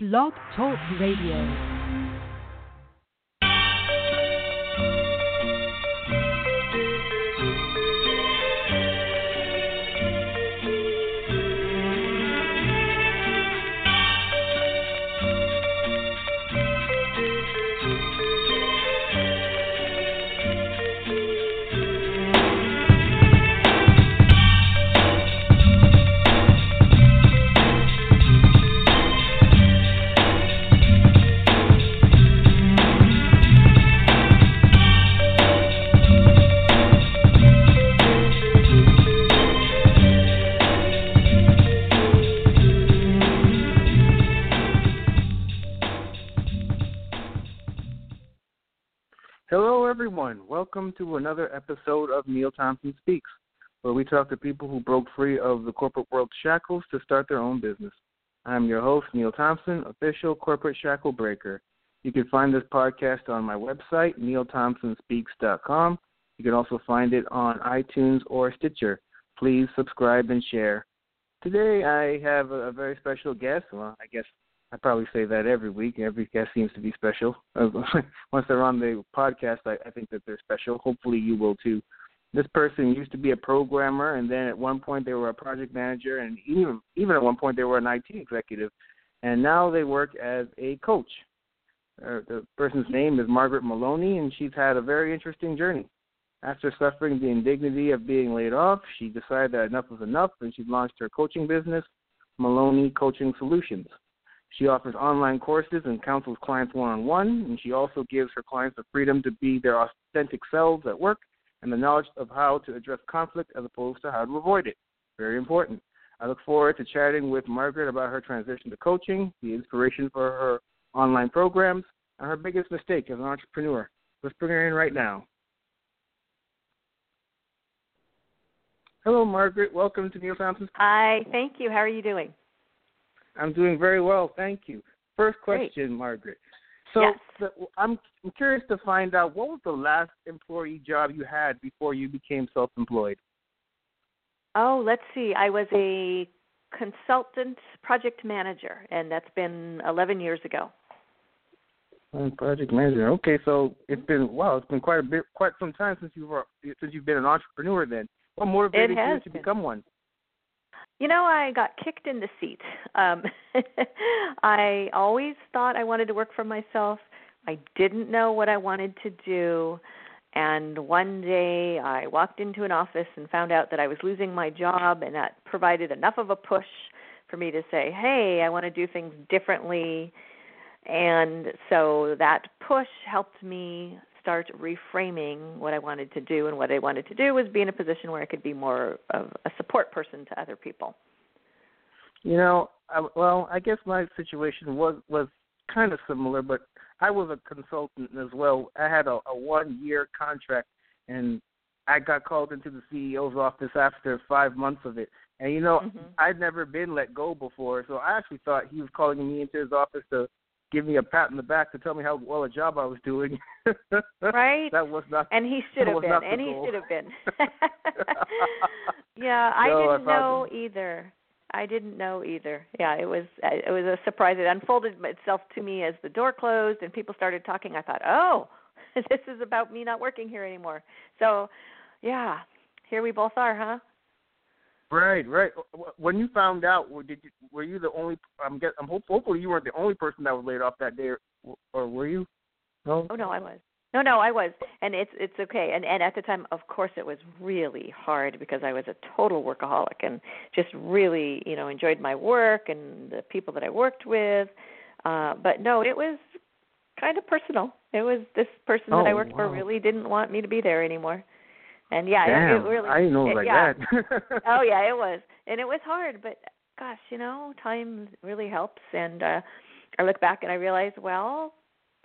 Blog Talk Radio. Everyone. Welcome to another episode of Neil Thompson Speaks, where we talk to people who broke free of the corporate world's shackles to start their own business. I'm your host, Neil Thompson, official corporate shackle breaker. You can find this podcast on my website, neilthompsonspeaks.com. You can also find it on iTunes or Stitcher. Please subscribe and share. Today, I have a very special guest. Well, I guess I probably say that every week. Every guest seems to be special. Once they're on the podcast, I, I think that they're special. Hopefully, you will too. This person used to be a programmer, and then at one point they were a project manager, and even even at one point they were an IT executive, and now they work as a coach. Uh, the person's name is Margaret Meloni, and she's had a very interesting journey. After suffering the indignity of being laid off, she decided that enough was enough, and she launched her coaching business, Meloni Coaching Solutions. She offers online courses and counsels clients one on one, and she also gives her clients the freedom to be their authentic selves at work and the knowledge of how to address conflict as opposed to how to avoid it. Very important. I look forward to chatting with Margaret about her transition to coaching, the inspiration for her online programs, and her biggest mistake as an entrepreneur. Let's bring her in right now. Hello, Margaret. Welcome to Neil Thompson's. Hi, thank you. How are you doing? I'm doing very well, thank you. First question, Great. Margaret. So Yes. the, I'm I'm curious to find out what was the last employee job you had before you became self-employed. Oh, let's see. I was a consultant project manager, and that's been 11 years ago. Project manager. Okay, so it's been wow, it's been quite a bit, quite some time since you were since you've been an entrepreneur. Then, what motivated you to been. become one? You know, I got kicked in the seat. Um, I always thought I wanted to work for myself. I didn't know what I wanted to do. And one day I walked into an office and found out that I was losing my job, and that provided enough of a push for me to say, hey, I want to do things differently. And so that push helped me start reframing what I wanted to do. And what I wanted to do was be in a position where I could be more of a support person to other people. You know, I, well, I guess my situation was was kind of similar, but I was a consultant as well. I had a, a one year contract, and I got called into the CEO's office after five months of it. And you know, Mhm. I'd never been let go before, so I actually thought he was calling me into his office to give me a pat in the back to tell me how well a job I was doing. Right? that was not. And he should have been. And he should have been. yeah, I No, didn't know thought- either. I didn't know either. Yeah, it was uh, it was a surprise. It unfolded itself to me as the door closed and people started talking. I thought, "Oh, this is about me not working here anymore." So, yeah, here we both are, huh? Right, right. When you found out, were- did you, were you the only? I'm guess, I'm hope, hopefully you weren't the only person that was laid off that day, or, or were you? No. Oh no, I was. No, no, I was, and it's it's okay. And and at the time, of course, it was really hard because I was a total workaholic and just really, you know, enjoyed my work and the people that I worked with. Uh, but no, it was kind of personal. It was this person that I Oh, worked for really didn't want me to be there anymore. And yeah, it- Damn, it, really. I didn't know it it- like yeah. that. oh yeah, it was, and it was hard. But gosh, you know, time really helps. And uh, I look back and I realize, well,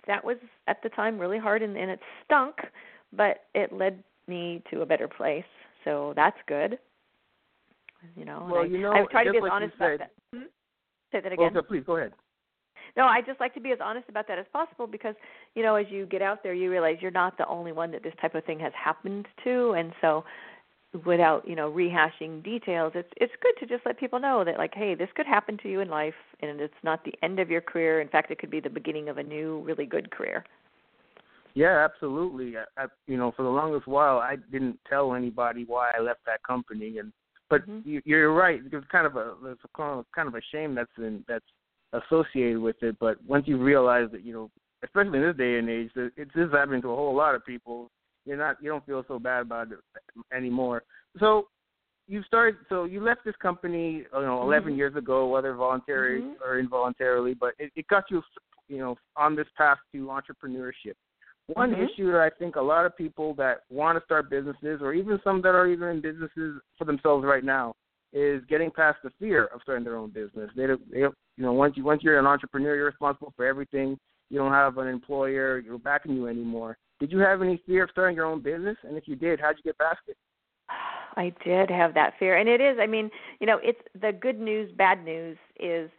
that was at the time really hard, and, and it stunk, but it led me to a better place. So that's good. You know, Well, I, you know, I've tried to be as like honest about said- that. Hmm? Say that again. Well, so please go ahead. No, I just like to be as honest about that as possible because, you know, as you get out there, you realize you're not the only one that this type of thing has happened to, and so without you know rehashing details it's it's good to just let people know that like hey this could happen to you in life and it's not the end of your career. In fact it could be the beginning of a new really good career. Yeah absolutely. I, I you know for the longest while i didn't tell anybody why i left that company. And but mm-hmm. you, you're right. There's kind of a a kind of a shame that's in that's associated with it but once you realize that you know especially in this day and age that it's this happening to a whole lot of people you're not you don't feel so bad about it anymore. So you started so you left this company you know 11 mm-hmm. years ago whether voluntarily mm-hmm. or involuntarily but it, it got you you know on this path to entrepreneurship one mm-hmm. issue that i think a lot of people that want to start businesses or even some that are even in businesses for themselves right now is getting past the fear of starting their own business they, don't, they you know once you once you're an entrepreneur you're responsible for everything you don't have an employer you're backing you anymore did you have any fear of starting your own business? And if you did, how'd you get past it? I did have that fear, and it is. I mean, you know, it's the good news. Bad news is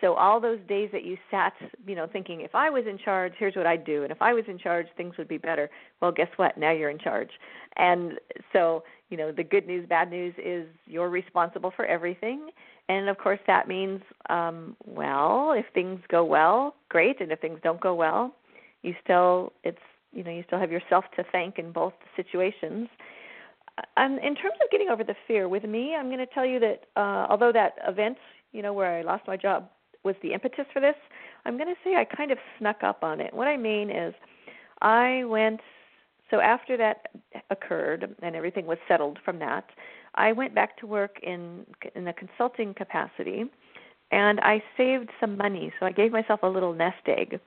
so all those days that you sat, you know, thinking if I was in charge, here's what I'd do, and if I was in charge, things would be better. Well, guess what? Now you're in charge, and so you know, the good news, bad news is you're responsible for everything, and of course that means, um, well, if things go well, great, and if things don't go well, you still it's you know you still have yourself to thank in both situations. And in terms of getting over the fear with me i'm going to tell you that uh although that event you know where i lost my job was the impetus for this i'm going to say i kind of snuck up on it. What i mean is i went so after that occurred and everything was settled from that i went back to work in in a consulting capacity and i saved some money so i gave myself a little nest egg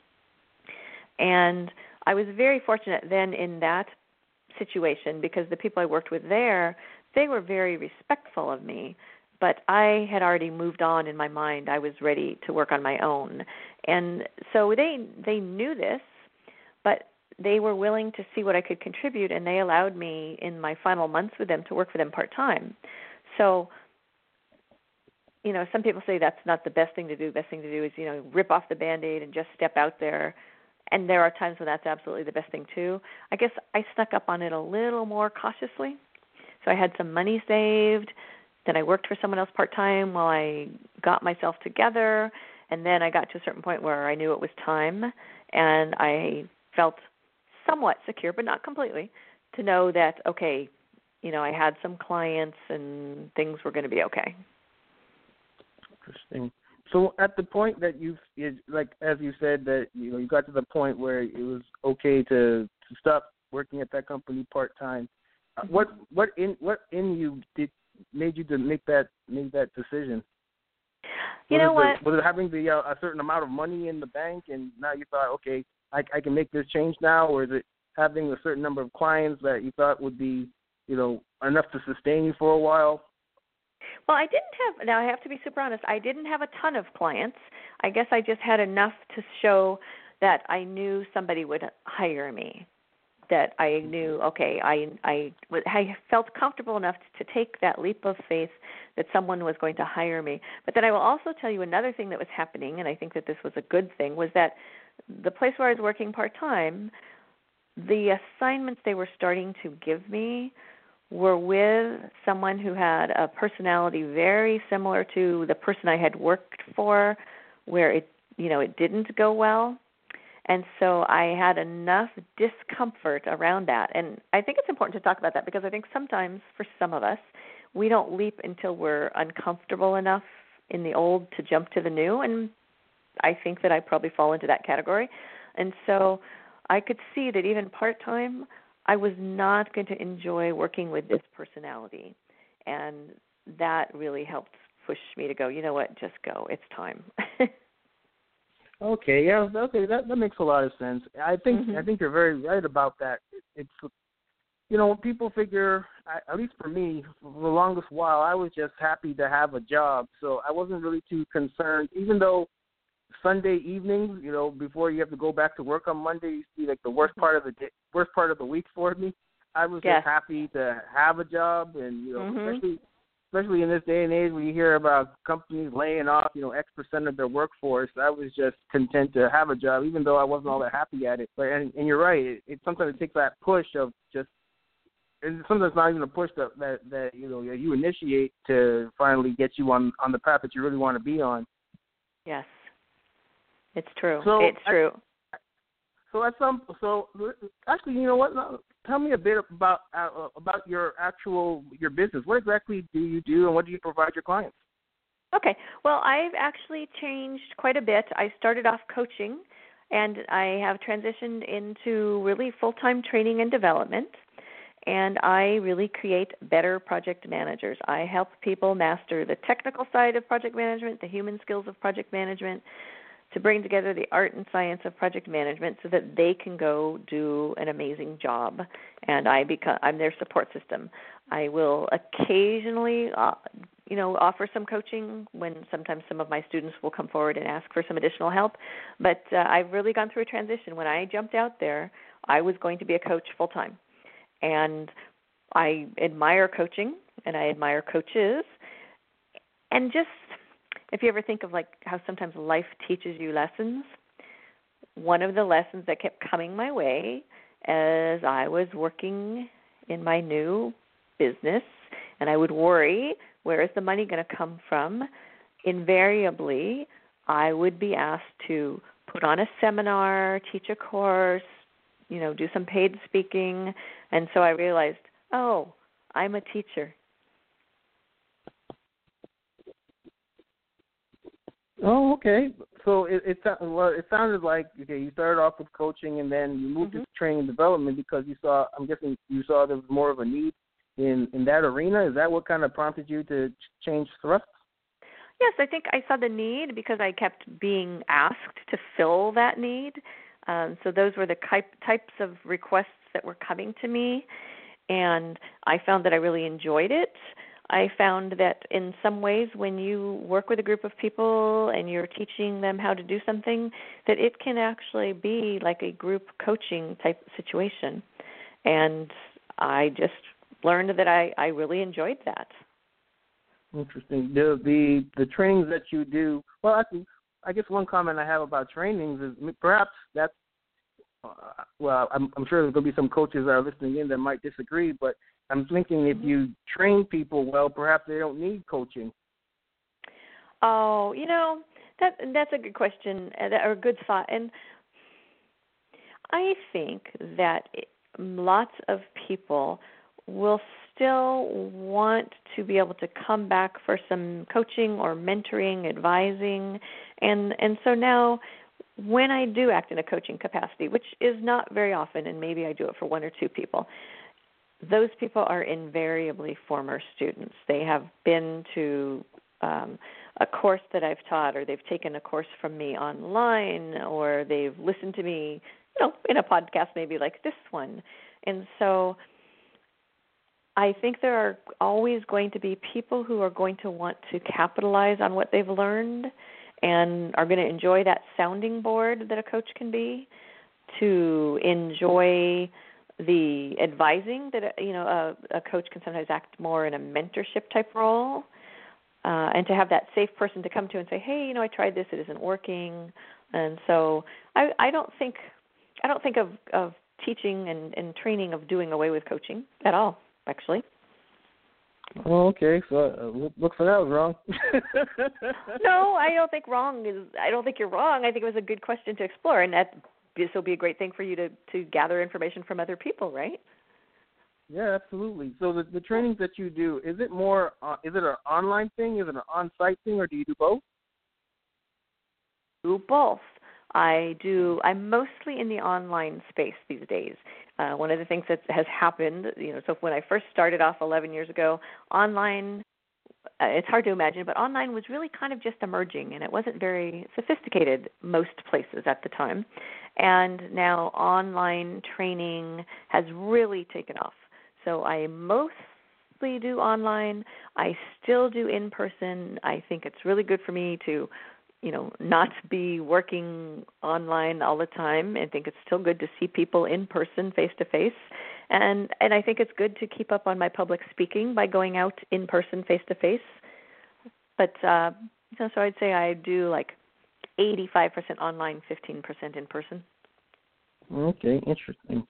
and I was very fortunate then in that situation because the people I worked with there, they were very respectful of me, but I had already moved on in my mind. I was ready to work on my own. And so they they knew this, but they were willing to see what I could contribute and they allowed me in my final months with them to work for them part-time. So you know, some people say that's not the best thing to do. The best thing to do is, you know, rip off the band-aid and just step out there and there are times when that's absolutely the best thing too. I guess I snuck up on it a little more cautiously. So I had some money saved. Then I worked for someone else part time while I got myself together. And then I got to a certain point where I knew it was time, and I felt somewhat secure, but not completely, to know that okay, you know, I had some clients and things were going to be okay. Interesting. So at the point that you like as you said that you know you got to the point where it was okay to, to stop working at that company part time. Uh, mm-hmm. what what in what in you did made you to make that make that decision? You was know it, what? Was it having the uh, a certain amount of money in the bank and now you thought okay I I can make this change now, or is it having a certain number of clients that you thought would be you know enough to sustain you for a while? Well, I didn't have. Now I have to be super honest. I didn't have a ton of clients. I guess I just had enough to show that I knew somebody would hire me. That I mm-hmm. knew, okay, I I I felt comfortable enough to take that leap of faith that someone was going to hire me. But then I will also tell you another thing that was happening, and I think that this was a good thing, was that the place where I was working part time, the assignments they were starting to give me were with someone who had a personality very similar to the person I had worked for where it you know it didn't go well. And so I had enough discomfort around that. And I think it's important to talk about that because I think sometimes for some of us we don't leap until we're uncomfortable enough in the old to jump to the new. And I think that I probably fall into that category and so I could see that even part time I was not going to enjoy working with this personality. And that really helped push me to go, you know what, just go. It's time. okay, yeah, okay, that that makes a lot of sense. I think mm-hmm. I think you're very right about that. It's you know, people figure at least for me, for the longest while I was just happy to have a job. So I wasn't really too concerned even though Sunday evenings, you know, before you have to go back to work on Monday, you see like the worst part of the day, worst part of the week for me. I was yes. just happy to have a job, and you know, mm-hmm. especially especially in this day and age when you hear about companies laying off, you know, X percent of their workforce. I was just content to have a job, even though I wasn't all that happy at it. But and, and you're right, it, it sometimes it takes that push of just and sometimes not even a push that that that you know you initiate to finally get you on on the path that you really want to be on. Yes, it's true. So it's true. So at some so actually, you know what? Tell me a bit about uh, about your actual your business. What exactly do you do, and what do you provide your clients? Okay. Well, I've actually changed quite a bit. I started off coaching and I have transitioned into really full time training and development. And I really create better project managers. I help people master the technical side of project management, the human skills of project management, to bring together the art and science of project management so that they can go do an amazing job. And i become i'm their support system. I will occasionally uh, you know offer some coaching when sometimes some of my students will come forward and ask for some additional help. But uh, i've really gone through a transition. When i jumped out there i was going to be a coach full time and i admire coaching and i admire coaches. And just if you ever think of like how sometimes life teaches you lessons one of the lessons that kept coming my way as i was working in my new business and i would worry where is the money going to come from? Invariably, I would be asked to put on a seminar, teach a course, you know, do some paid speaking, and so I realized, oh, I'm a teacher. Oh, okay. So it it well, it sounded like okay, you started off with coaching and then you moved mm-hmm. to training and development because you saw. I'm guessing you saw there was more of a need in in that arena? Is that what kind of prompted you to change thrust? Yes, I think I saw the need because I kept being asked to fill that need. Um, so those were the type, types of requests that were coming to me, and I found that I really enjoyed it. I found that in some ways, when you work with a group of people and you're teaching them how to do something, that it can actually be like a group coaching type situation. And I just learned that I, I really enjoyed that. Interesting. The the the trainings that you do. Well, actually, I guess one comment I have about trainings is perhaps that's. Uh, well, I'm, I'm sure there's going to be some coaches that are listening in that might disagree, but I'm thinking if mm-hmm. you train people well, perhaps they don't need coaching. Oh, you know that that's a good question uh, or a good thought, and I think that lots of people will still want to be able to come back for some coaching or mentoring, advising, and and so now when I do act in a coaching capacity, which is not very often, and maybe I do it for one or two people, those people are invariably former students. They have been to um, a course that I've taught, or they've taken a course from me online, or they've listened to me, you know, in a podcast maybe like this one. And so I think there are always going to be people who are going to want to capitalize on what they've learned and are going to enjoy that sounding board that a coach can be, to enjoy the advising that you know a, a coach can sometimes act more in a mentorship type role, uh, and to have that safe person to come to and say, hey, you know, I tried this, it isn't working, and so I, I don't think I don't think of of teaching and, and training of doing away with coaching at all actually. Oh, okay. So uh, looks like I was wrong. no, I don't think wrong is. I don't think you're wrong. I think it was a good question to explore, and that this will be a great thing for you to to gather information from other people, right? Yeah, absolutely. So the the trainings that you do, is it more? Uh, is it an online thing? Is it an on-site thing, or do you do both? Do both. I do. I'm mostly in the online space these days. Uh, one of the things that has happened, you know, so when I first started off 11 years ago, online. Uh, it's hard to imagine, but online was really kind of just emerging, and it wasn't very sophisticated most places at the time. And now online training has really taken off. So I mostly do online. I still do in person. I think it's really good for me to you know not be working online all the time. I think it's still good to see people in person face to face and and i think it's good to keep up on my public speaking by going out in person face to face but uh so, so i'd say i do like 85% online 15% in person. Okay, interesting.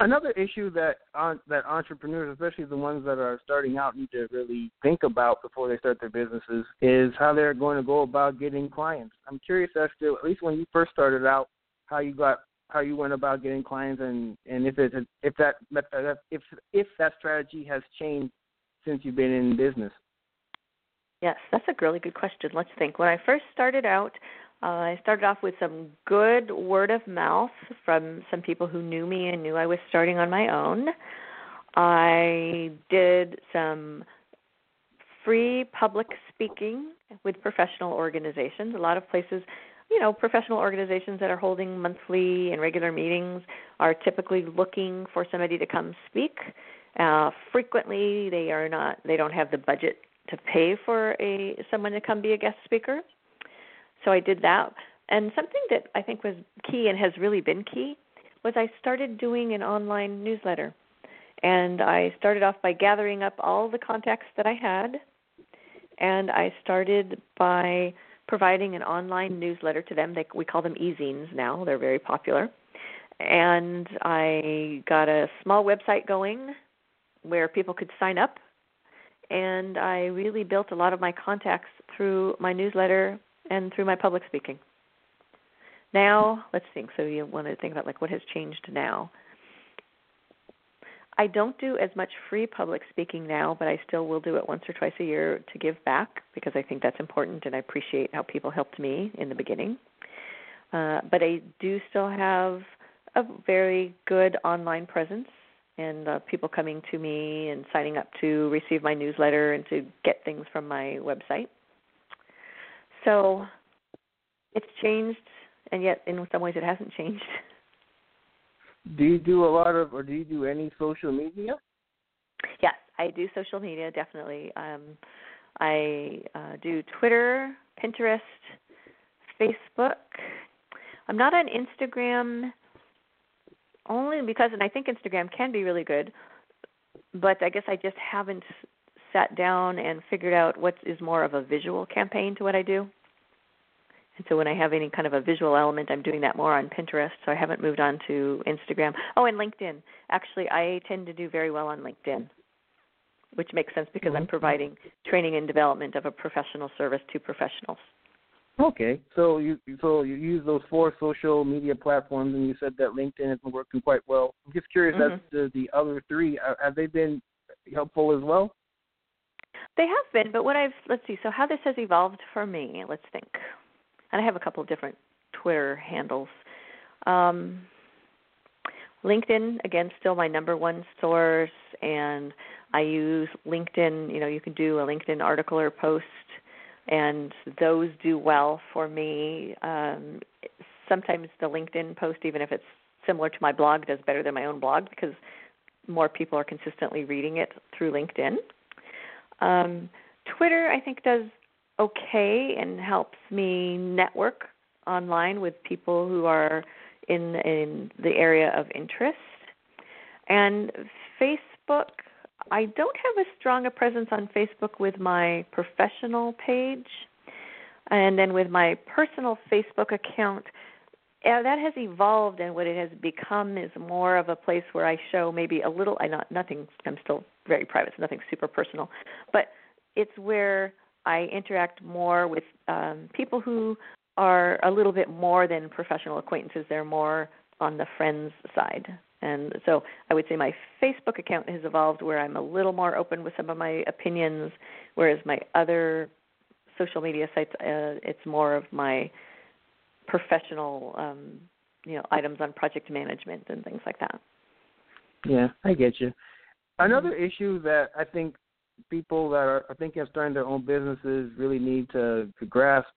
Another issue that uh, that entrepreneurs, especially the ones that are starting out, need to really think about before they start their businesses is how they're going to go about getting clients. I'm curious as to at least when you first started out, how you got how you went about getting clients, and and if it if that if if that strategy has changed since you've been in business. Yes, that's a really good question. Let's think. When I first started out, uh, I started off with some good word of mouth from some people who knew me and knew I was starting on my own. I did some free public speaking with professional organizations. A lot of places, you know, professional organizations that are holding monthly and regular meetings are typically looking for somebody to come speak. Uh, frequently, they are not. They don't have the budget to pay for a someone to come be a guest speaker. So I did that. And something that I think was key and has really been key was I started doing an online newsletter. And I started off by gathering up all the contacts that I had. And I started by providing an online newsletter to them. They, we call them e-zines now, they're very popular. And I got a small website going where people could sign up. And I really built a lot of my contacts through my newsletter and through my public speaking. Now, let's think. So you want to think about like what has changed now. I don't do as much free public speaking now, but I still will do it once or twice a year to give back because I think that's important and I appreciate how people helped me in the beginning. Uh, but I do still have a very good online presence and uh, people coming to me and signing up to receive my newsletter and to get things from my website. So it's changed, and yet in some ways it hasn't changed. Do you do a lot of, or do you do any social media? Yes, I do social media definitely. Um, I uh, do Twitter, Pinterest, Facebook. I'm not on Instagram only because, and I think Instagram can be really good, but I guess I just haven't sat down and figured out what is more of a visual campaign to what I do. And so when I have any kind of a visual element, I'm doing that more on Pinterest. So I haven't moved on to Instagram. Oh, and LinkedIn. Actually, I tend to do very well on LinkedIn, which makes sense because mm-hmm. I'm providing training and development of a professional service to professionals. Okay, so you so you use those four social media platforms, and you said that LinkedIn has been working quite well. I'm just curious mm-hmm. as to the other three. Have they been helpful as well? They have been, but what I've let's see. So how this has evolved for me. Let's think. And I have a couple of different Twitter handles. Um, LinkedIn again, still my number one source, and I use LinkedIn. You know, you can do a LinkedIn article or post and those do well for me. Um, sometimes the LinkedIn post, even if it's similar to my blog, does better than my own blog because more people are consistently reading it through LinkedIn. Um, Twitter, I think, does okay and helps me network online with people who are in in the area of interest. And Facebook I don't have as strong a presence on Facebook with my professional page. And then with my personal Facebook account, yeah, that has evolved, and what it has become is more of a place where I show maybe a little. I not nothing. I'm still very private, so nothing super personal, but it's where I interact more with um, people who are a little bit more than professional acquaintances. They're more on the friends side. And so I would say my Facebook account has evolved where I'm a little more open with some of my opinions, whereas my other social media sites, uh, it's more of my professional, um, you know, items on project management and things like that. Yeah, I get you. Another issue that I think people that are, are thinking of starting their own businesses really need to, to grasp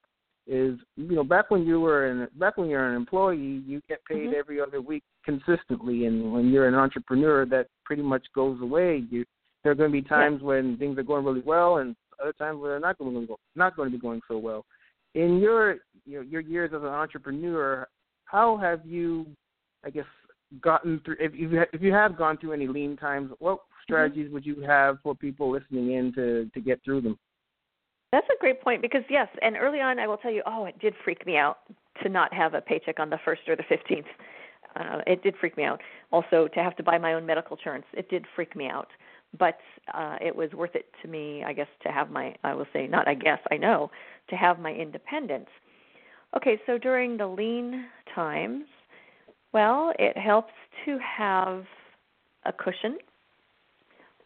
is you know back when you were in back when you're an employee you get paid mm-hmm. every other week consistently and when you're an entrepreneur that pretty much goes away you there are going to be times yeah. when things are going really well and other times where they're not going to go not going to be going so well in your you know, your years as an entrepreneur how have you i guess gotten through if you if you have gone through any lean times what mm-hmm. strategies mm-hmm. would you have for people listening in to to get through them that's a great point because yes, and early on I will tell you, oh, it did freak me out to not have a paycheck on the first or the fifteenth. uh, it did freak me out. Also, to have to buy my own medical insurance, it did freak me out. But uh, it was worth it to me, I guess, to have my, I will say, not I guess, I know, to have my independence. Okay, so during the lean times, well, it helps to have a cushion.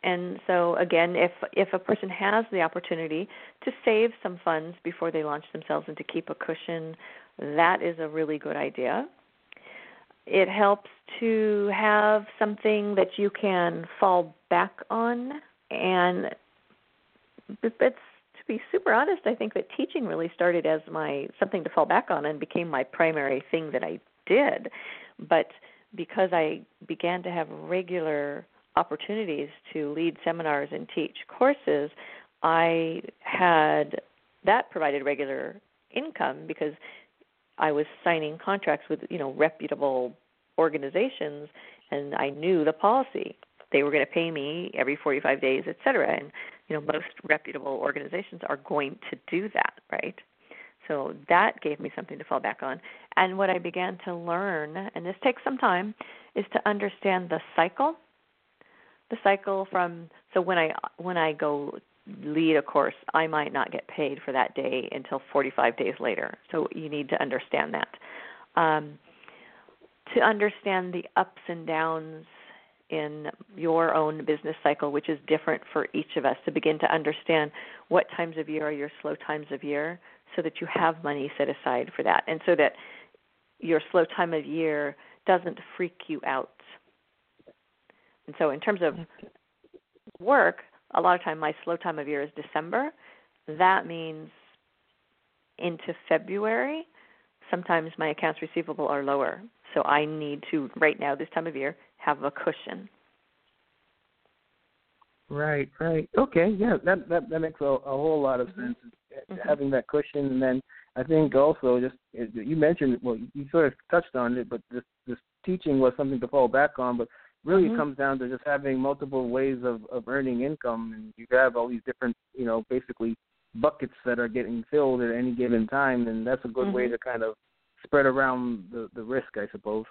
And so again, if if a person has the opportunity to save some funds before they launch themselves and to keep a cushion, that is a really good idea. It helps to have something that you can fall back on and it's to be super honest, I think that teaching really started as my something to fall back on and became my primary thing that I did. But because I began to have regular opportunities to lead seminars and teach courses, I had that provided regular income because I was signing contracts with you know reputable organizations, and I knew the policy. They were going to pay me every 45 days, et cetera. And you know most reputable organizations are going to do that, right? So that gave me something to fall back on. And what I began to learn, and this takes some time, is to understand the cycle. The cycle from so when I when I go lead a course, I might not get paid for that day until 45 days later. So you need to understand that. Um, to understand the ups and downs in your own business cycle, which is different for each of us, to begin to understand what times of year are your slow times of year so that you have money set aside for that and so that your slow time of year doesn't freak you out. And so, in terms of work, a lot of time my slow time of year is December. That means into February, sometimes my accounts receivable are lower. So I need to right now this time of year have a cushion. Right, right. Okay, yeah, that that that makes a, a whole lot of mm-hmm. sense. Mm-hmm. Having that cushion, and then I think also just you mentioned well, you sort of touched on it, but this this teaching was something to fall back on. But really, mm-hmm. it comes down to just having multiple ways of of earning income, and you have all these different, you know, basically buckets that are getting filled at any given time, and that's a good mm-hmm. way to kind of spread around the the risk, I suppose.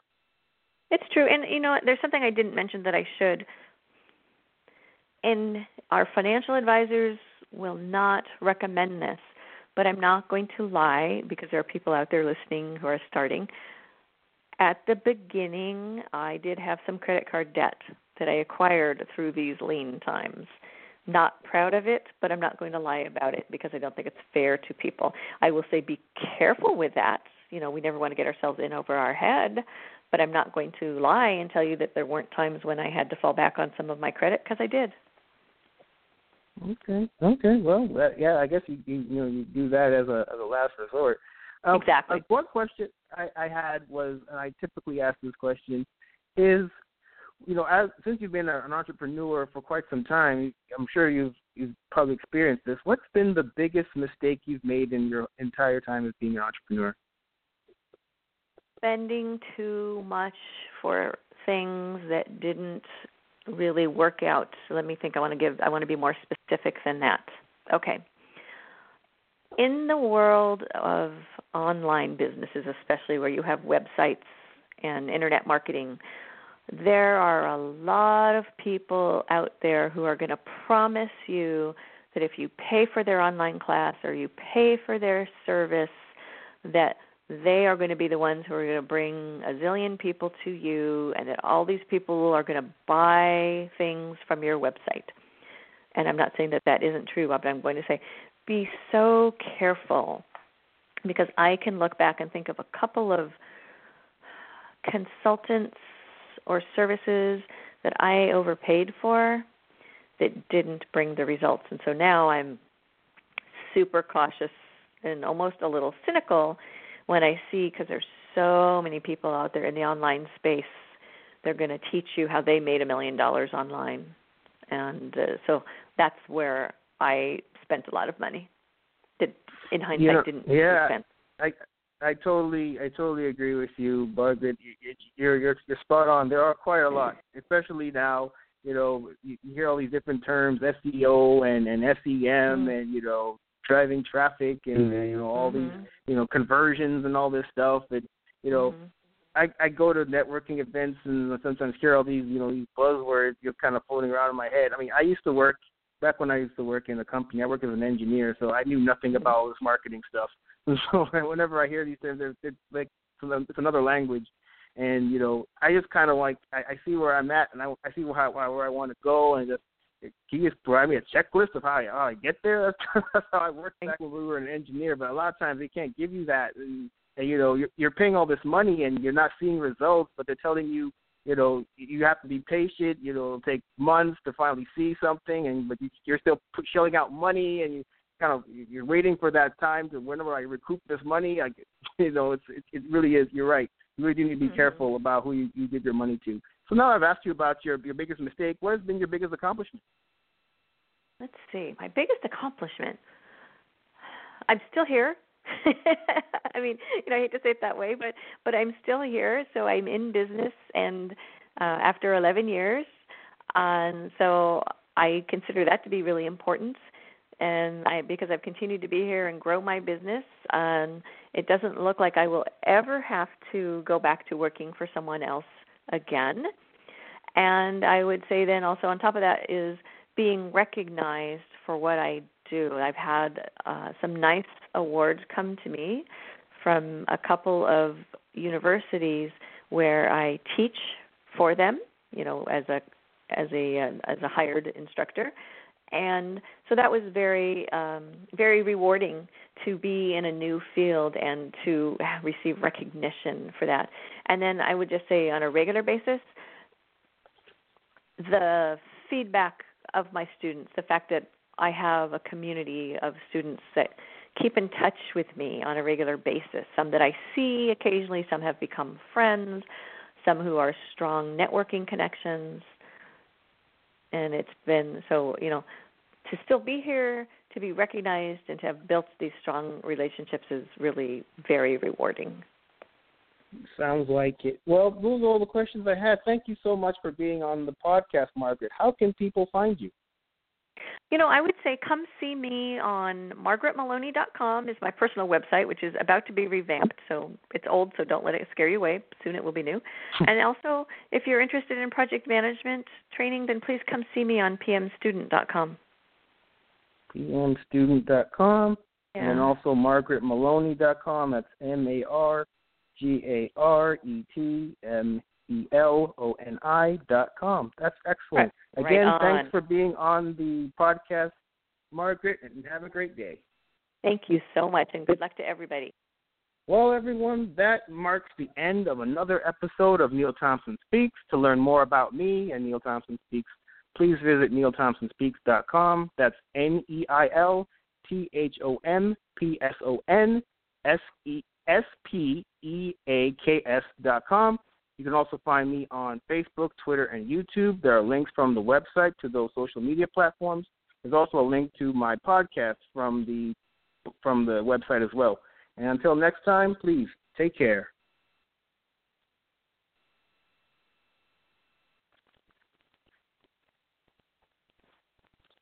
It's true, and you know, there's something I didn't mention that I should. And our financial advisors will not recommend this, but I'm not going to lie because there are people out there listening who are starting. At the beginning, I did have some credit card debt that I acquired through these lean times. Not proud of it, but I'm not going to lie about it because I don't think it's fair to people. I will say be careful with that. You know, we never want to get ourselves in over our head, but I'm not going to lie and tell you that there weren't times when I had to fall back on some of my credit because I did. Okay. Okay. Well, that, yeah, I guess you, you you know you do that as a as a last resort. Um, exactly. Uh, one question I, I had was, and I typically ask this question, is you know, as since you've been an entrepreneur for quite some time, I'm sure you've you've probably experienced this. What's been the biggest mistake you've made in your entire time as being an entrepreneur? Spending too much for things that didn't really work out. So let me think. I want to give. I want to be more specific than that. Okay. In the world of online businesses, especially where you have websites and internet marketing, there are a lot of people out there who are going to promise you that if you pay for their online class or you pay for their service, that they are going to be the ones who are going to bring a zillion people to you, and that all these people are going to buy things from your website. And I'm not saying that that isn't true, but I'm going to say be so careful because I can look back and think of a couple of consultants or services that I overpaid for that didn't bring the results. And so now I'm super cautious and almost a little cynical when I see because there's so many people out there in the online space, they're going to teach you how they made a million dollars online, and uh, so that's where I spent a lot of money that in hindsight yeah, didn't yeah, make sense. I I totally I totally agree with you, Margaret. You're you're you're spot on. There are quite a lot, especially now. You know, you, hear all these different terms, SEO and and SEM, mm-hmm. and you know, driving traffic and mm-hmm. you know all mm-hmm. these you know conversions and all this stuff that you know mm-hmm. I I go to networking events and sometimes hear all these you know these buzzwords you know, kind of floating around in my head. I mean, I used to work back when I used to work in a company. I worked as an engineer, so I knew nothing about all this marketing stuff. And so whenever I hear these terms, it's like it's another language. And you know, I just kind of like I, I see where I'm at, and I I see where I, where I want to go, and just can you just provide me a checklist of how I, how I get there? That's, that's how I worked back when we were an engineer. But a lot of times they can't give you that, and, and you know you're, you're paying all this money and you're not seeing results, but they're telling you, you know, you have to be patient. You know, it'll take months to finally see something, and but you, you're still shelling out money, and you kind of you're waiting for that time to whenever I recoup this money. I you know, it's it, it really is. You're right. You really do need to be mm-hmm. careful about who you, you give your money to. So now I've asked you about your your biggest mistake. What has been your biggest accomplishment? Let's see. My biggest accomplishment. I'm still here. I mean, you know, I hate to say it that way, but but I'm still here. So I'm in business, and uh, after 11 years, and so I consider that to be really important. And I because I've continued to be here and grow my business, and it doesn't look like I will ever have to go back to working for someone else again. And I would say then also on top of that is being recognized for what I do. I've had uh, some nice awards come to me from a couple of universities where I teach for them, you know, as a as a uh, as a hired instructor. And so that was very um, very rewarding to be in a new field and to receive recognition for that. And then I would just say on a regular basis, the feedback of my students, the fact that I have a community of students that keep in touch with me on a regular basis. Some that I see occasionally, some have become friends, some who are strong networking connections. And it's been so, you know, to still be here, to be recognized, and to have built these strong relationships is really very rewarding. Sounds like it. Well, those are all the questions I had. Thank you so much for being on the podcast, Margaret. How can people find you? You know, I would say come see me on margaretmeloni.com is my personal website, which is about to be revamped. So it's old, so don't let it scare you away. Soon it will be new. Hmm. and also, if you're interested in project management training, then please come see me on pmstudent.com. pmstudent.com. Yeah. And also margaretmeloni.com. That's M A R G A R E T M E L O N I dot com. That's excellent. Right. Again, right thanks for being on the podcast, Margaret, and have a great day. Thank you so much, and good luck to everybody. Well, everyone, that marks the end of another episode of Neil Thompson Speaks. To learn more about me and Neil Thompson Speaks, please visit neilthompsonspeaks.com. That's N E I L T H O M P S O N S E S P E A K S dot com. You can also find me on Facebook, Twitter, and YouTube. There are links from the website to those social media platforms. There's also a link to my podcast from the from the website as well. And until next time, please take care.